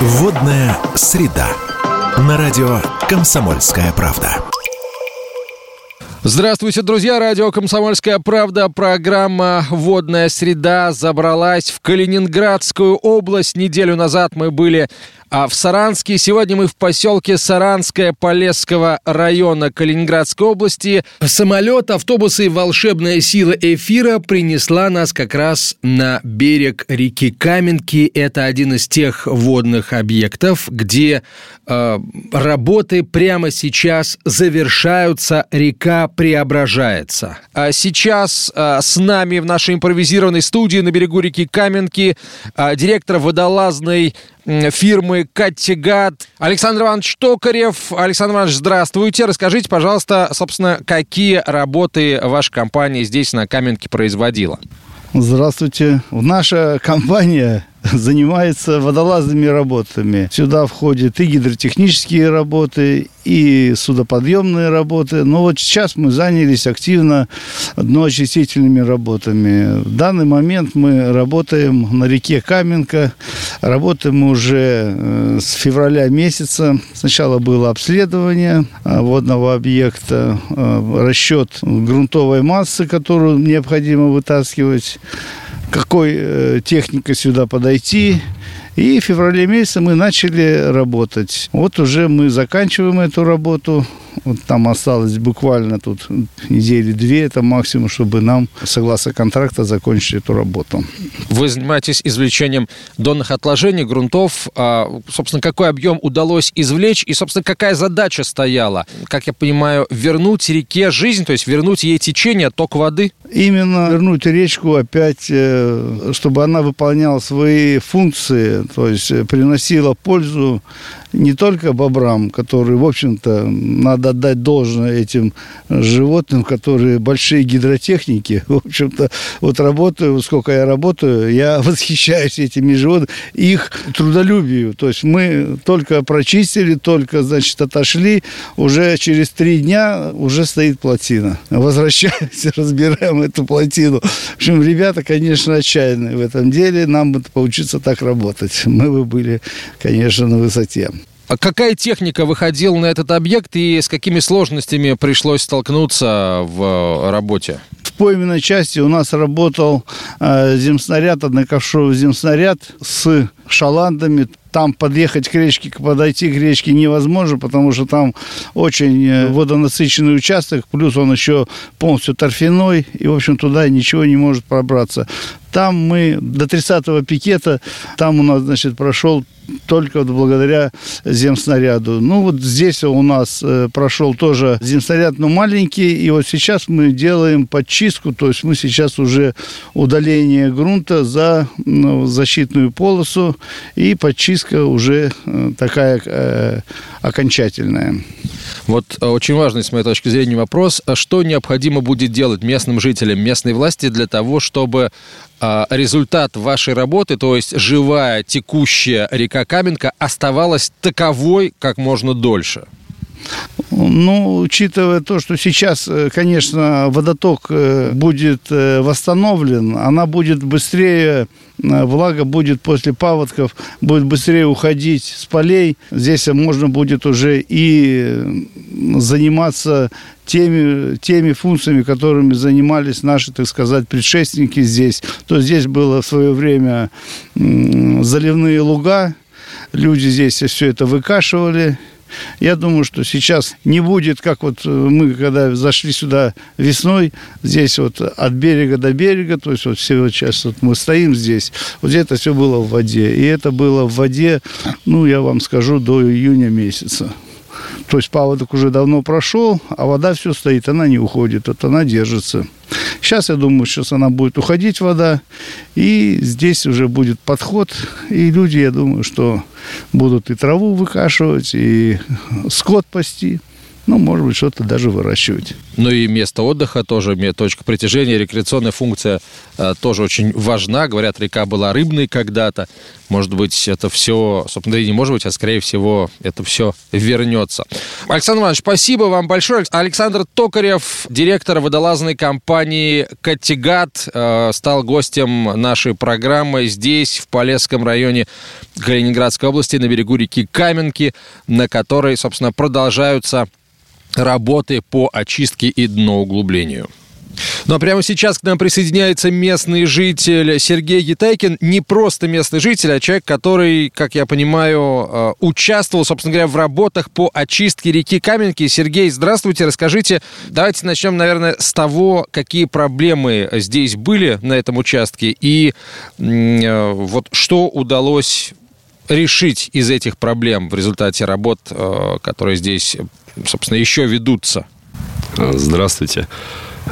Водная среда. На радио «Комсомольская правда». Здравствуйте, друзья! Радио «Комсомольская правда». Программа «Водная среда» забралась в Калининградскую область. Неделю назад мы были а в Саранске. Сегодня мы в поселке Саранское Полесского района Калининградской области. Самолет, автобусы и волшебная сила эфира принесла нас как раз на берег реки Каменки. Это один из тех водных объектов, где э, работы прямо сейчас завершаются, река преображается. А сейчас э, с нами в нашей импровизированной студии на берегу реки Каменки э, директор водолазной фирмы «Каттегат». Александр Иванович Токарев. Александр Иванович, здравствуйте. Расскажите, пожалуйста, собственно, какие работы ваша компания здесь на Каменке производила? Здравствуйте. Наша компания занимается водолазными работами. Сюда входят и гидротехнические работы, и судоподъемные работы. Но вот сейчас мы занялись активно дноочистительными работами. В данный момент мы работаем на реке Каменка. Работаем уже э, с февраля месяца. Сначала было обследование э, водного объекта, э, расчет грунтовой массы, которую необходимо вытаскивать какой э, техникой сюда подойти. И в феврале месяце мы начали работать. Вот уже мы заканчиваем эту работу. Вот там осталось буквально тут недели две, это максимум, чтобы нам, согласно контракта, закончить эту работу. Вы занимаетесь извлечением донных отложений, грунтов. А, собственно, какой объем удалось извлечь и, собственно, какая задача стояла? Как я понимаю, вернуть реке жизнь, то есть вернуть ей течение, ток воды? Именно вернуть речку опять, э, чтобы она выполняла свои функции, то есть приносила пользу не только бобрам, которые, в общем-то, надо отдать должное этим животным, которые большие гидротехники. В общем-то, вот работаю, сколько я работаю, я восхищаюсь этими животными, их трудолюбию. То есть мы только прочистили, только, значит, отошли, уже через три дня уже стоит плотина. Возвращаемся, разбираем эту плотину. В общем, ребята, конечно, отчаянные в этом деле. Нам бы поучиться так работать. Мы бы были, конечно, на высоте. А какая техника выходила на этот объект и с какими сложностями пришлось столкнуться в работе? В пойменной части у нас работал э, земснаряд, одноковшовый земснаряд с шаландами, там подъехать к речке, подойти к речке невозможно, потому что там очень э, водонасыщенный участок, плюс он еще полностью торфяной, и, в общем, туда ничего не может пробраться. Там мы до 30-го пикета, там у нас, значит, прошел только благодаря земснаряду. Ну, вот здесь у нас э, прошел тоже земснаряд, но маленький, и вот сейчас мы делаем подчистку, то есть мы сейчас уже удаление грунта за ну, защитную полосу, и подчистка уже э, такая э, окончательная. Вот очень важный, с моей точки зрения, вопрос. А что необходимо будет делать местным жителям, местной власти для того, чтобы а, результат вашей работы, то есть живая текущая река Каменка, оставалась таковой как можно дольше? Ну, учитывая то, что сейчас, э, конечно, водоток э, будет э, восстановлен, она будет быстрее, влага будет после паводков, будет быстрее уходить с полей. Здесь можно будет уже и заниматься теми, теми функциями, которыми занимались наши, так сказать, предшественники здесь. То здесь было в свое время заливные луга, люди здесь все это выкашивали, я думаю, что сейчас не будет, как вот э, мы, когда зашли сюда весной, здесь вот от берега до берега, то есть вот все вот сейчас вот мы стоим здесь, вот это все было в воде. И это было в воде, ну, я вам скажу, до июня месяца. То есть паводок уже давно прошел, а вода все стоит, она не уходит, вот она держится. Сейчас, я думаю, сейчас она будет уходить, вода, и здесь уже будет подход, и люди, я думаю, что будут и траву выкашивать, и скот пасти, ну, может быть, что-то даже выращивать. Ну и место отдыха тоже, точка притяжения, рекреационная функция э, тоже очень важна. Говорят, река была рыбной когда-то. Может быть, это все, собственно, и не может быть, а скорее всего, это все вернется. Александр Иванович, спасибо вам большое. Александр Токарев, директор водолазной компании «Каттегат», э, стал гостем нашей программы здесь, в Полесском районе Калининградской области, на берегу реки Каменки, на которой, собственно, продолжаются работы по очистке и дноуглублению. Ну а прямо сейчас к нам присоединяется местный житель Сергей Гитайкин. Не просто местный житель, а человек, который, как я понимаю, э, участвовал, собственно говоря, в работах по очистке реки Каменки. Сергей, здравствуйте, расскажите. Давайте начнем, наверное, с того, какие проблемы здесь были на этом участке и э, вот что удалось решить из этих проблем в результате работ, э, которые здесь собственно, еще ведутся? А, здравствуйте.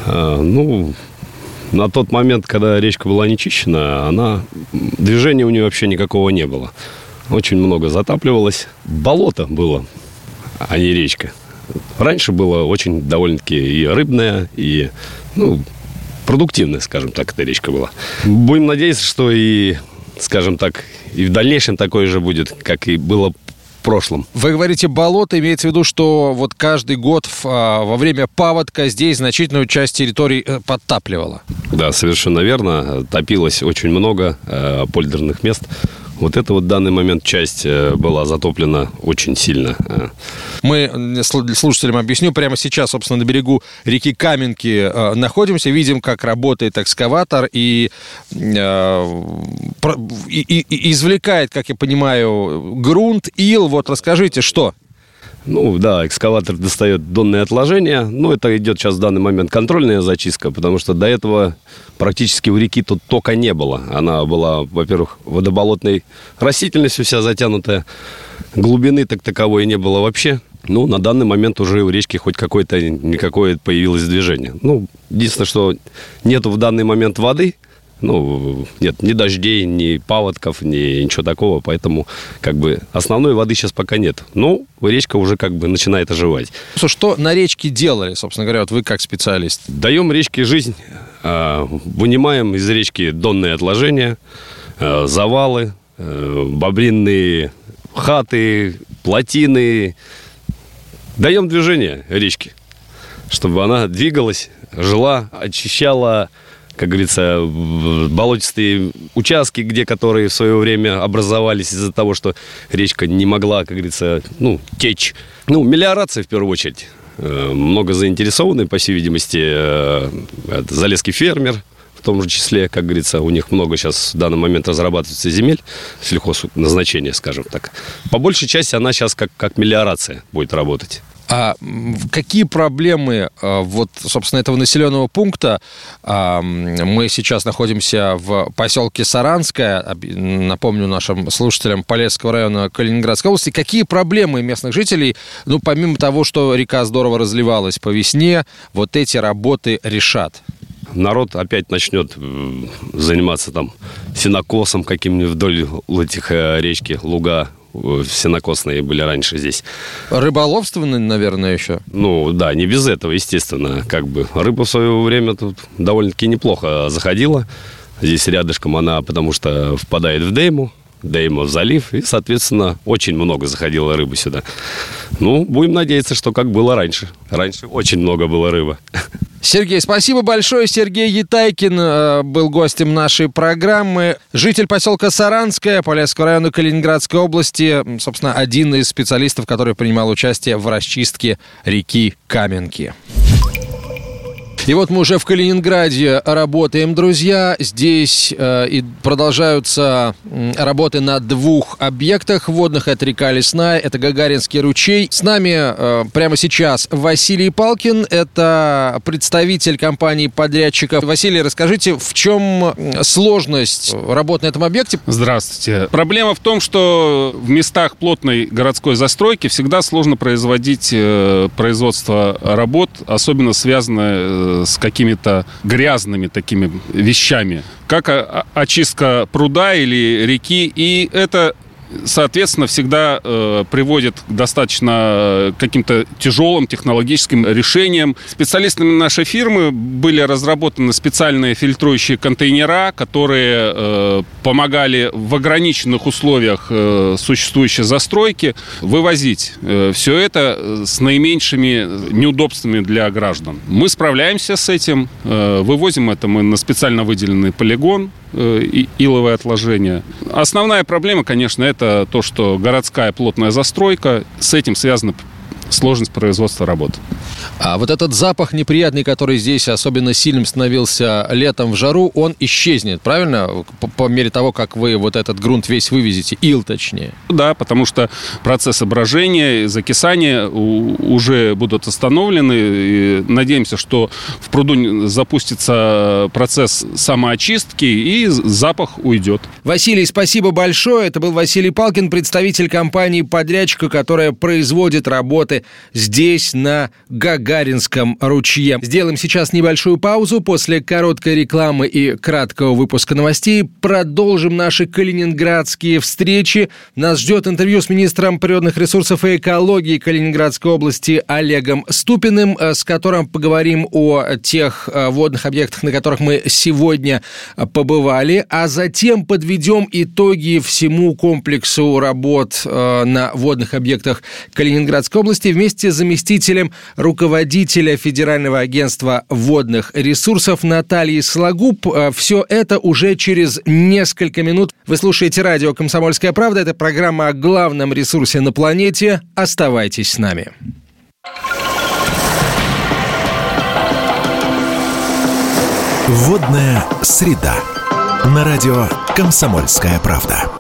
А, ну, на тот момент, когда речка была не она, движения у нее вообще никакого не было. Очень много затапливалось. Болото было, а не речка. Раньше было очень довольно-таки и рыбная, и, ну, продуктивная, скажем так, эта речка была. Будем надеяться, что и, скажем так, и в дальнейшем такое же будет, как и было прошлом. Вы говорите болото, имеется в виду, что вот каждый год в, а, во время паводка здесь значительную часть территории э, подтапливало. Да, совершенно верно. Топилось очень много э, польдерных мест. Вот эта вот в данный момент часть э, была затоплена очень сильно. Мы слушателям объясню. Прямо сейчас, собственно, на берегу реки Каменки э, находимся. Видим, как работает экскаватор и, э, и, и извлекает, как я понимаю, грунт, ил. Вот расскажите, что? Ну, да, экскаватор достает донные отложения. Ну, это идет сейчас в данный момент контрольная зачистка, потому что до этого практически у реки тут тока не было. Она была, во-первых, водоболотной растительностью вся затянутая. Глубины так таковой не было вообще. Ну, на данный момент уже у речки хоть какое-то никакое появилось движение. Ну, единственное, что нету в данный момент воды, ну, нет ни дождей, ни паводков, ни ничего такого, поэтому как бы основной воды сейчас пока нет. Ну, речка уже как бы начинает оживать. Что на речке делали, собственно говоря, вот вы как специалист? Даем речке жизнь, а, вынимаем из речки донные отложения, а, завалы, а, бобринные хаты, плотины. Даем движение речке, чтобы она двигалась, жила, очищала как говорится, болотистые участки, где которые в свое время образовались из-за того, что речка не могла, как говорится, ну, течь. Ну, мелиорация в первую очередь. Э, много заинтересованы, по всей видимости, э, залезский фермер, в том же числе, как говорится, у них много сейчас в данный момент разрабатывается земель, сельхозназначения, скажем так. По большей части она сейчас как, как мелиорация будет работать. А какие проблемы а, вот, собственно, этого населенного пункта? А, мы сейчас находимся в поселке Саранское, напомню нашим слушателям Полесского района Калининградской области. Какие проблемы местных жителей, ну, помимо того, что река здорово разливалась по весне, вот эти работы решат? народ опять начнет заниматься там сенокосом каким-нибудь вдоль этих э, речки, луга сенокосные были раньше здесь. Рыболовственные, наверное, еще? Ну, да, не без этого, естественно. Как бы рыба в свое время тут довольно-таки неплохо заходила. Здесь рядышком она, потому что впадает в Дейму, Деймов залив, и, соответственно, очень много заходило рыбы сюда. Ну, будем надеяться, что как было раньше. Раньше очень много было рыбы. Сергей, спасибо большое. Сергей Етайкин э, был гостем нашей программы. Житель поселка Саранская, Полесского района Калининградской области. Собственно, один из специалистов, который принимал участие в расчистке реки Каменки. И вот мы уже в Калининграде работаем, друзья. Здесь э, и продолжаются работы на двух объектах водных. Это река Лесная, это Гагаринский ручей. С нами э, прямо сейчас Василий Палкин. Это представитель компании подрядчиков. Василий, расскажите, в чем сложность работы на этом объекте? Здравствуйте. Проблема в том, что в местах плотной городской застройки всегда сложно производить э, производство работ, особенно связанное э, с какими-то грязными такими вещами, как очистка пруда или реки. И это соответственно, всегда э, приводит к достаточно э, каким-то тяжелым технологическим решениям. Специалистами нашей фирмы были разработаны специальные фильтрующие контейнера, которые э, помогали в ограниченных условиях э, существующей застройки вывозить э, все это э, с наименьшими неудобствами для граждан. Мы справляемся с этим, э, вывозим это мы на специально выделенный полигон, Э, иловые отложения. Основная проблема, конечно, это то, что городская плотная застройка, с этим связана сложность производства работ. А вот этот запах неприятный, который здесь особенно сильным становился летом в жару, он исчезнет, правильно? По, по мере того, как вы вот этот грунт весь вывезете, ил точнее. Да, потому что процессы брожения, закисания уже будут остановлены. И надеемся, что в пруду запустится процесс самоочистки и запах уйдет. Василий, спасибо большое. Это был Василий Палкин, представитель компании-подрядчика, которая производит работы здесь, на ГАГ Гагаринском ручье. Сделаем сейчас небольшую паузу. После короткой рекламы и краткого выпуска новостей продолжим наши калининградские встречи. Нас ждет интервью с министром природных ресурсов и экологии Калининградской области Олегом Ступиным, э, с которым поговорим о тех э, водных объектах, на которых мы сегодня побывали, а затем подведем итоги всему комплексу работ э, на водных объектах Калининградской области вместе с заместителем руководителя руководителя Федерального агентства водных ресурсов Натальи Слагуб. Э, Все это уже через несколько минут. Вы слушаете радио «Комсомольская правда». Это программа о главном ресурсе на планете. Оставайтесь с нами. Водная среда. На радио «Комсомольская правда».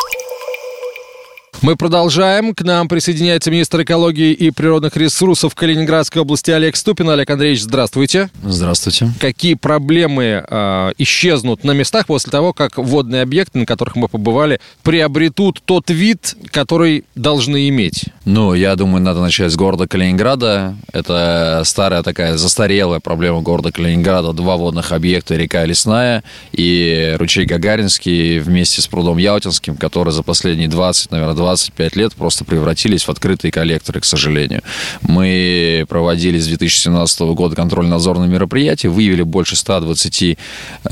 Мы продолжаем. К нам присоединяется министр экологии и природных ресурсов Калининградской области Олег Ступин. Олег Андреевич, здравствуйте. Здравствуйте. Какие проблемы э, исчезнут на местах после того, как водные объекты, на которых мы побывали, приобретут тот вид, который должны иметь? Ну, я думаю, надо начать с города Калининграда. Это старая такая застарелая проблема города Калининграда. Два водных объекта, река Лесная и ручей Гагаринский вместе с прудом Яутинским, который за последние 20, наверное, 25 лет просто превратились в открытые коллекторы, к сожалению. Мы проводили с 2017 года контрольно-надзорные мероприятия, выявили больше 120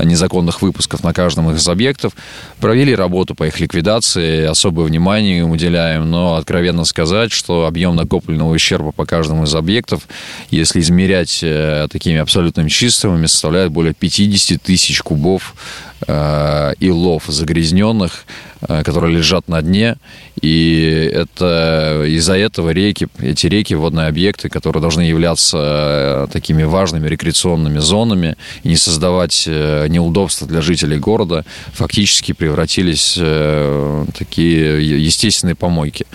незаконных выпусков на каждом из объектов, провели работу по их ликвидации, особое внимание им уделяем, но откровенно сказать, что объем накопленного ущерба по каждому из объектов, если измерять э, такими абсолютными числами, составляет более 50 тысяч кубов э, илов загрязненных, э, которые лежат на дне. И это из-за этого реки, эти реки, водные объекты, которые должны являться э, такими важными рекреационными зонами и не создавать э, неудобства для жителей города, фактически превратились в такие естественные помойки.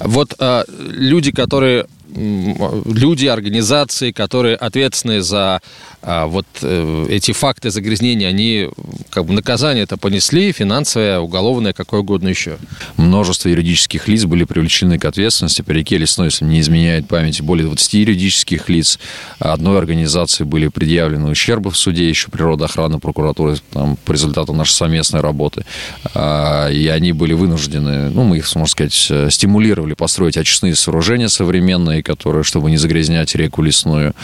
Вот люди, которые люди, организации, которые ответственны за а, вот э, эти факты загрязнения, они как бы наказание это понесли, финансовое, уголовное, какое угодно еще. Множество юридических лиц были привлечены к ответственности. По реке Лесной, если не изменяет память, более 20 юридических лиц. Одной организации были предъявлены ущербы в суде, еще природоохрана, прокуратура, там, по результату нашей совместной работы. А, и они были вынуждены, ну, мы их, можно сказать, э, стимулировали построить очистные сооружения современные, которые, чтобы не загрязнять реку Лесную.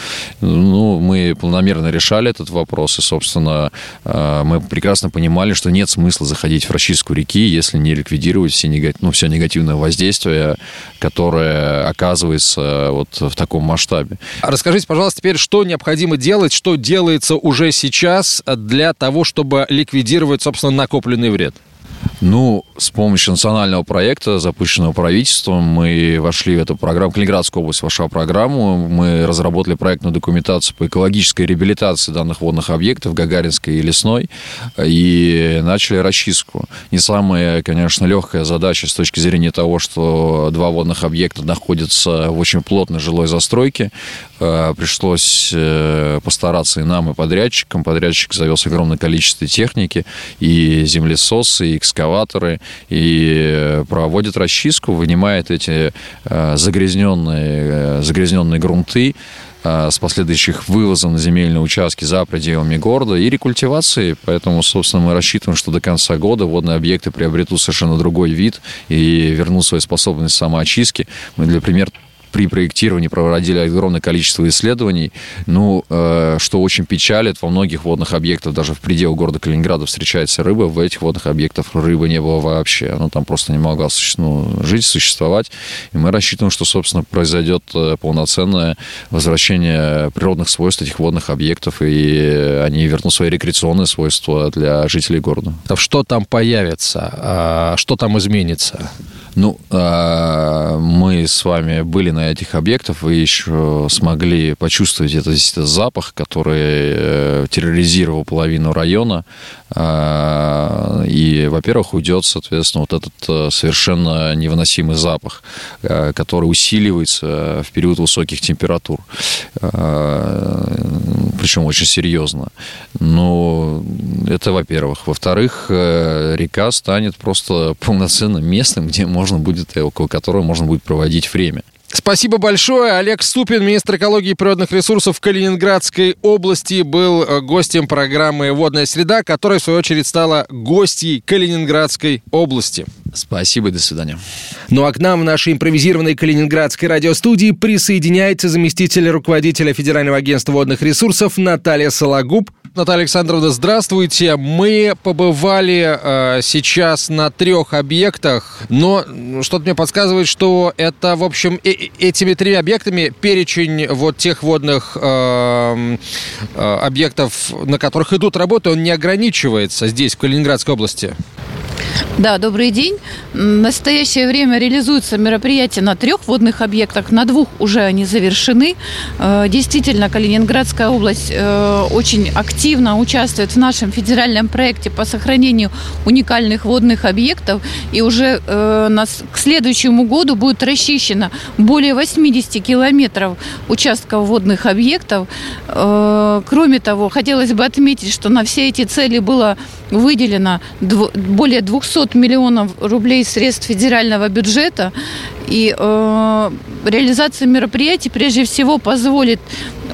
Ну, мы планомерно решали этот вопрос, и, собственно, э, мы прекрасно понимали, что нет смысла заходить в расчистку реки, если не ликвидировать все, негатив, ну, все негативное воздействие, которое оказывается вот в таком масштабе. Расскажите, пожалуйста, теперь, что необходимо делать, что делается уже сейчас для того, чтобы ликвидировать, собственно, накопленный вред? Ну, с помощью национального проекта, запущенного правительством, мы вошли в эту программу, Калининградская область вошла в программу, мы разработали проектную документацию по экологической реабилитации данных водных объектов, Гагаринской и Лесной, и начали расчистку. Не самая, конечно, легкая задача с точки зрения того, что два водных объекта находятся в очень плотной жилой застройке. Э, пришлось э, постараться и нам, и подрядчикам. Подрядчик завез огромное количество техники, и землесосы, и экскаваторы, и э, проводит расчистку, вынимает эти загрязненные, загрязненные грунты, с последующих вывозом на земельные участки за пределами города и рекультивацией. Поэтому, собственно, мы рассчитываем, что до конца года водные объекты приобретут совершенно другой вид и вернут свою способность самоочистки. Мы, для примера, при проектировании проводили огромное количество исследований, ну, э, что очень печалит, во многих водных объектах, даже в пределах города Калининграда встречается рыба, в этих водных объектах рыбы не было вообще, ну, там просто не могла ну, жить, существовать, и мы рассчитываем, что, собственно, произойдет э, полноценное возвращение природных свойств этих водных объектов, и они вернут свои рекреационные свойства для жителей города. Что там появится? А, что там изменится? Ну, а, мы с вами были на этих объектах и еще смогли почувствовать этот запах, который э, терроризировал половину района. А, и, во-первых, уйдет, соответственно, вот этот э, совершенно невыносимый запах, э, который усиливается в период высоких температур. Причем очень серьезно. Но это, во-первых. Во-вторых, река станет просто полноценным местом, где можно можно будет, около которого можно будет проводить время. Спасибо большое. Олег Ступин, министр экологии и природных ресурсов Калининградской области, был э, гостем программы «Водная среда», которая, в свою очередь, стала гостьей Калининградской области. Спасибо и до свидания. Ну а к нам в нашей импровизированной Калининградской радиостудии присоединяется заместитель руководителя Федерального агентства водных ресурсов Наталья Сологуб. Наталья Александровна, здравствуйте. Мы побывали э, сейчас на трех объектах, но что-то мне подсказывает, что это, в общем, э этими тремя объектами перечень вот тех водных э, э, объектов, на которых идут работы, он не ограничивается здесь, в Калининградской области. Да, добрый день. В настоящее время реализуются мероприятия на трех водных объектах, на двух уже они завершены. Э, действительно, Калининградская область э, очень активно участвует в нашем федеральном проекте по сохранению уникальных водных объектов. И уже э, к следующему году будет расчищено более 80 километров участков водных объектов. Кроме того, хотелось бы отметить, что на все эти цели было выделено более 200 миллионов рублей средств федерального бюджета. И э, реализация мероприятий прежде всего позволит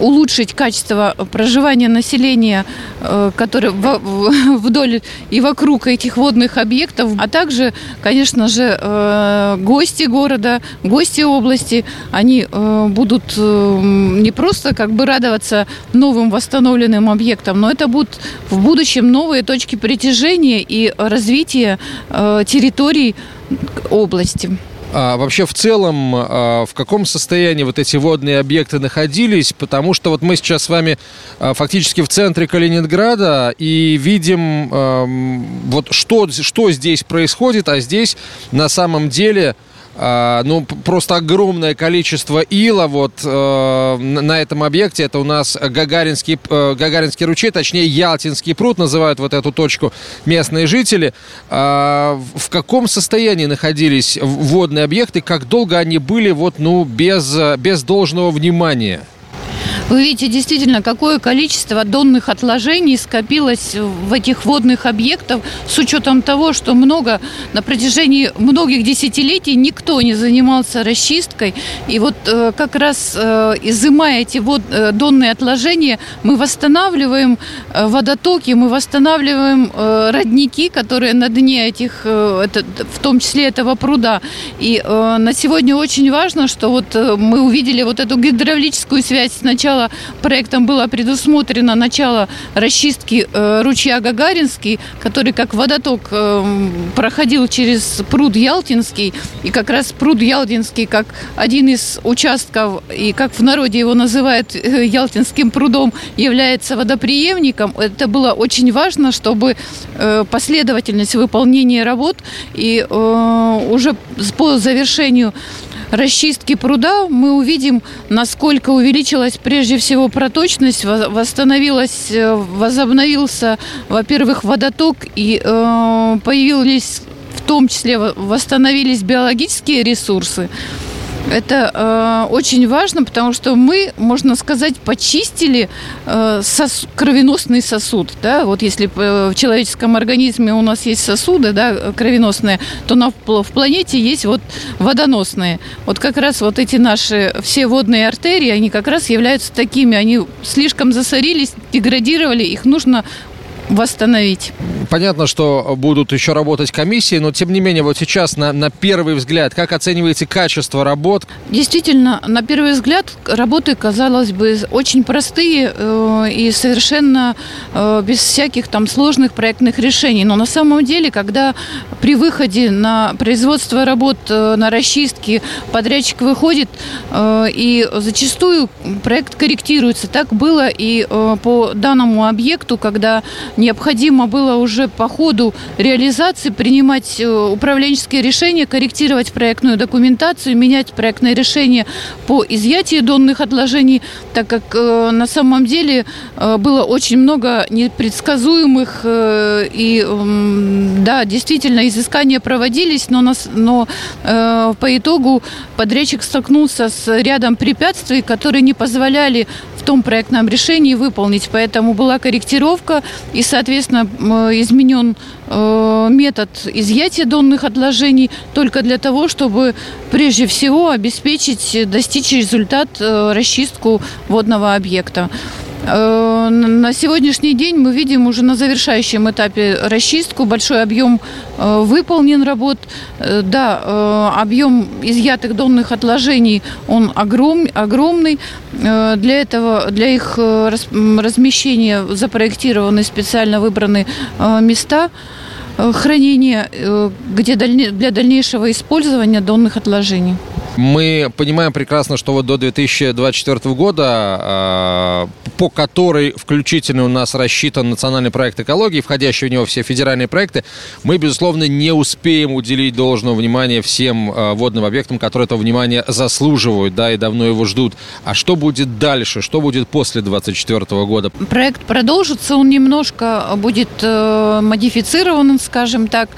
улучшить качество проживания населения, э, которое вдоль и вокруг этих водных объектов, а также, конечно же, э, гости города, гости области, они э, будут не просто как бы радоваться новым восстановленным объектам, но это будут в будущем новые точки притяжения и развития территорий области. А вообще в целом а, в каком состоянии вот эти водные объекты находились? Потому что вот мы сейчас с вами а, фактически в центре Калининграда и видим а, вот что, что здесь происходит, а здесь на самом деле а, ну, просто огромное количество ила вот э, на этом объекте. Это у нас Гагаринский, э, Гагаринский ручей, точнее Ялтинский пруд называют вот эту точку местные жители. А, в каком состоянии находились водные объекты, как долго они были вот, ну, без, без должного внимания? Вы видите действительно, какое количество донных отложений скопилось в этих водных объектах с учетом того, что много на протяжении многих десятилетий никто не занимался расчисткой. И вот э, как раз э, изымая эти вод, э, донные отложения, мы восстанавливаем водотоки, мы восстанавливаем родники, которые на дне этих, в том числе этого пруда. И на сегодня очень важно, что вот мы увидели вот эту гидравлическую связь сначала сначала проектом было предусмотрено начало расчистки э, ручья Гагаринский, который как водоток э, проходил через пруд Ялтинский. И как раз пруд Ялтинский, как один из участков, и как в народе его называют э, Ялтинским прудом, является водоприемником. Это было очень важно, чтобы э, последовательность выполнения работ и э, уже по завершению расчистки пруда мы увидим, насколько увеличилась прежде всего проточность, восстановилась, э, возобновился, во-первых, водоток и э, появились в том числе восстановились биологические ресурсы. Это э, очень важно, потому что мы, можно сказать, почистили э, сос, кровеносный сосуд. Да? Вот если э, в человеческом организме у нас есть сосуды да, кровеносные, то на, в планете есть вот водоносные. Вот как раз вот эти наши все водные артерии, они как раз являются такими. Они слишком засорились, деградировали, их нужно восстановить. Понятно, что будут еще работать комиссии, но тем не менее, вот сейчас на, на первый взгляд, как оцениваете качество работ? Действительно, на первый взгляд работы, казалось бы, очень простые э, и совершенно э, без всяких там сложных проектных решений. Но на самом деле, когда при выходе на производство работ э, на расчистке подрядчик выходит, э, и зачастую проект корректируется. Так было и э, по данному объекту, когда необходимо было уже по ходу реализации принимать э, управленческие решения, корректировать проектную документацию, менять проектное решение по изъятию донных отложений, так как э, на самом деле э, было очень много непредсказуемых и, да, действительно, изыскания проводились, но, нас, но по итогу подрядчик столкнулся с рядом препятствий, которые не позволяли в том проектном решении выполнить. Поэтому была корректировка и, соответственно, изменен э, метод изъятия донных отложений только для того, чтобы прежде всего обеспечить, достичь результат э, расчистку водного объекта. Э, на сегодняшний день мы видим уже на завершающем этапе расчистку. Большой объем э, выполнен работ. Э, да, объем изъятых донных отложений, он огром, огромный. Для этого, для их размещения запроектированы специально выбраны места хранения, где для дальнейшего использования донных отложений. Мы понимаем прекрасно, что вот до 2024 года, а, по которой включительно у нас рассчитан национальный проект экологии, входящий в него все федеральные проекты, мы, безусловно, не успеем уделить должного внимания всем а, водным объектам, которые этого внимания заслуживают, да, и давно его ждут. А что будет дальше? Что будет после 2024 года? Проект продолжится, он немножко будет э, модифицирован, скажем так.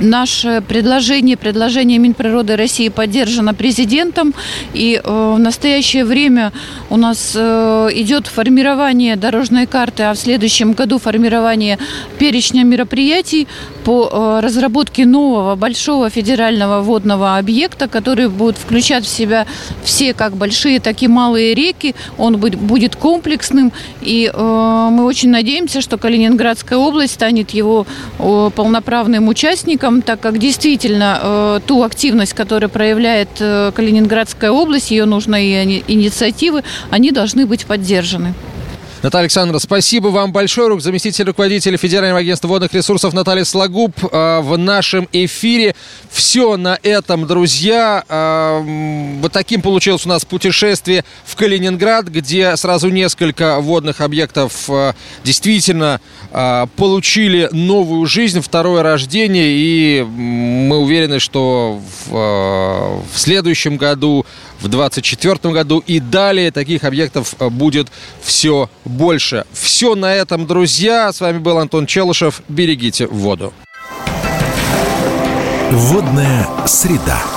Наше предложение, предложение Минприроды России поддержано президентом. И э, в настоящее время у нас э, идет формирование дорожной карты, а в следующем году формирование перечня мероприятий по э, разработке нового большого федерального водного объекта, который будет включать в себя все как большие, так и малые реки. Он будет комплексным. И э, мы очень надеемся, что Калининградская область станет его полноправным участником так как действительно э, ту активность, которую проявляет Калининградская область, ее нужные инициативы, они должны быть поддержаны. Наталья Александровна, спасибо вам большое. Рук заместитель руководителя Федерального агентства водных ресурсов Наталья Слагуб э, в нашем эфире. Все на этом, друзья. Э, вот таким получилось у нас путешествие в Калининград, где сразу несколько водных объектов э, действительно получили новую жизнь, второе рождение. И мы уверены, что в, в следующем году в 2024 году и далее таких объектов э, будет все больше. Все на этом, друзья. С вами был Антон Челышев. Берегите воду. Водная среда.